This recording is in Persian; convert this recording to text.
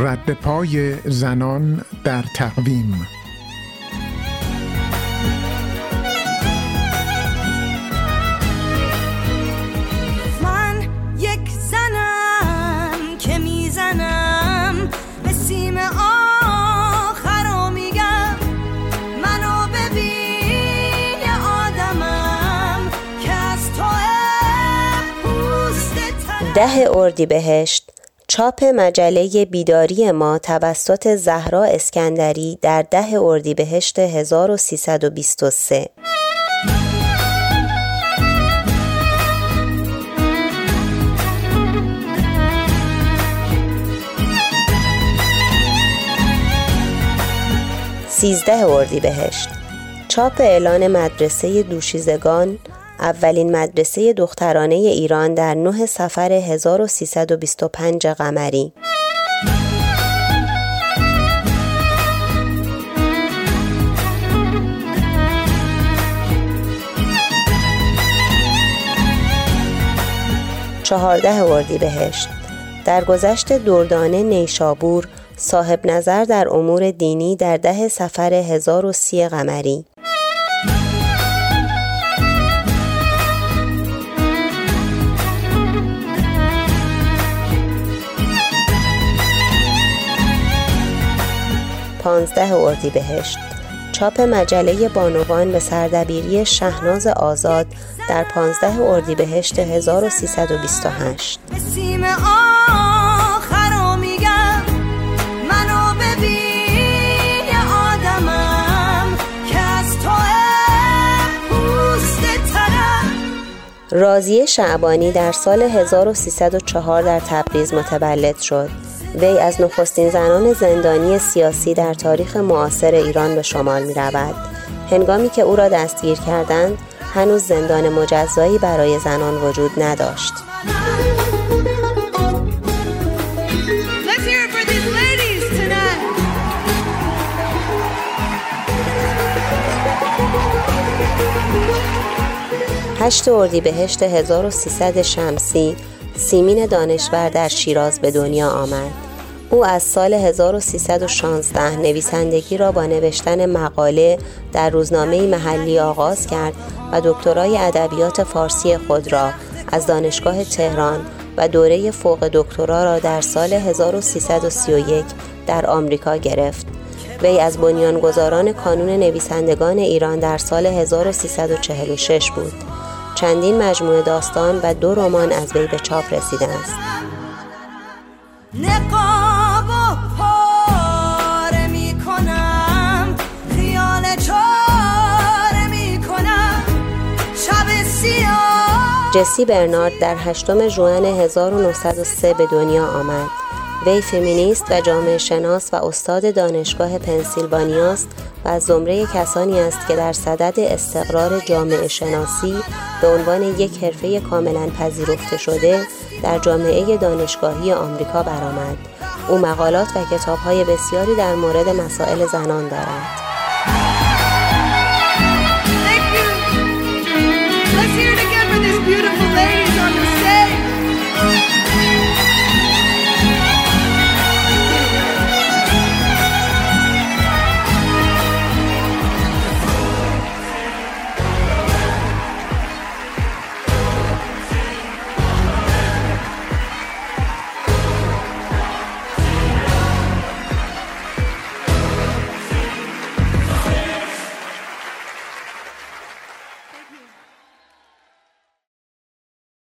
رد پای زنان در تقویم. من یک زنم که می‌زنم به سیم آخر و میگم منو ببین یه آدمم که از تو پوست ده اردیبهشت چاپ مجله بیداری ما توسط زهرا اسکندری در ده اردیبهشت 1323 سیزده اردیبهشت. چاپ اعلان مدرسه دوشیزگان اولین مدرسه دخترانه ایران در 9 سفر 1325 قمری. چهارده اردیبهشت در گذشت دردانه نیشابور صاحب نظر در امور دینی در ده سفر 1030 قمری. پانزده اردیبهشت چاپ مجله بانوان به سردبیری شهناز آزاد در پانزده اردیبهشت 1328 به سیم آخر و میگم منو ببین یه آدمم که از تو پوست تنم راضیه شعبانی در سال 1304 در تبریز متولد شد. وی از نخستین زنان زندانی سیاسی در تاریخ معاصر ایران به شمار می رود. هنگامی که او را دستگیر کردند، هنوز زندان مجزایی برای زنان وجود نداشت. هشت اردیبهشت 1300 شمسی سیمین دانشور در شیراز به دنیا آمد. او از سال 1316 نویسندگی را با نوشتن مقاله در روزنامه محلی آغاز کرد و دکترای ادبیات فارسی خود را از دانشگاه تهران و دوره فوق دکترا را در سال 1331 در آمریکا گرفت. وی از بنیانگذاران کانون نویسندگان ایران در سال 1346 بود. چندین مجموعه داستان و دو رمان از وی به چاپ رسیده است. جسی برنارد در هشتم ژوئن 1903 به دنیا آمد. وی فمینیست و جامعه شناس و استاد دانشگاه پنسیلوانیا است و از زمره کسانی است که در صدد استقرار جامعه شناسی به عنوان یک حرفه کاملا پذیرفته شده در جامعه دانشگاهی آمریکا برآمد. او مقالات و کتابهای بسیاری در مورد مسائل زنان دارد.